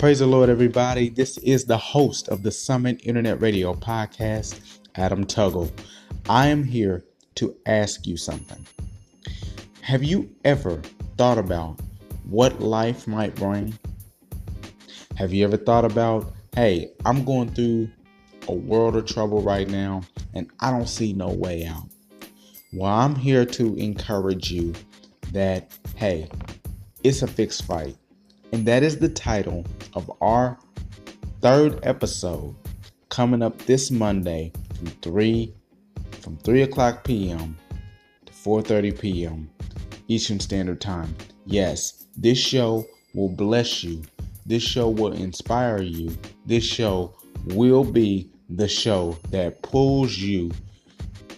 Praise the Lord, everybody. This is the host of the Summit Internet Radio podcast, Adam Tuggle. I am here to ask you something. Have you ever thought about what life might bring? Have you ever thought about, hey, I'm going through a world of trouble right now and I don't see no way out? Well, I'm here to encourage you that, hey, it's a fixed fight. And that is the title of our third episode coming up this Monday from 3 from 3 o'clock p.m. to 4:30 p.m. Eastern Standard Time. Yes, this show will bless you. This show will inspire you. This show will be the show that pulls you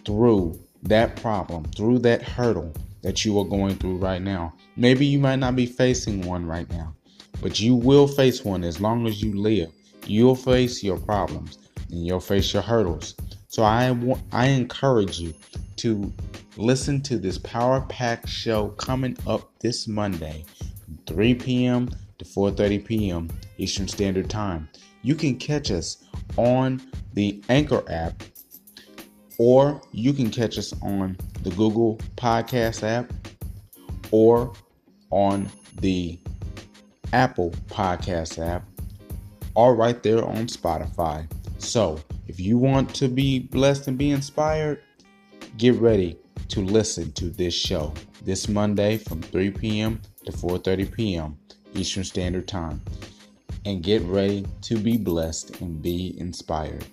through that problem, through that hurdle that you are going through right now. Maybe you might not be facing one right now, but you will face one as long as you live. You'll face your problems and you'll face your hurdles. So I I encourage you to listen to this Power Pack show coming up this Monday from 3 p.m. to 4:30 p.m. Eastern Standard Time. You can catch us on the Anchor app or you can catch us on the Google Podcast app or on the Apple Podcast app, or right there on Spotify. So, if you want to be blessed and be inspired, get ready to listen to this show this Monday from 3 p.m. to 4:30 p.m. Eastern Standard Time. And get ready to be blessed and be inspired.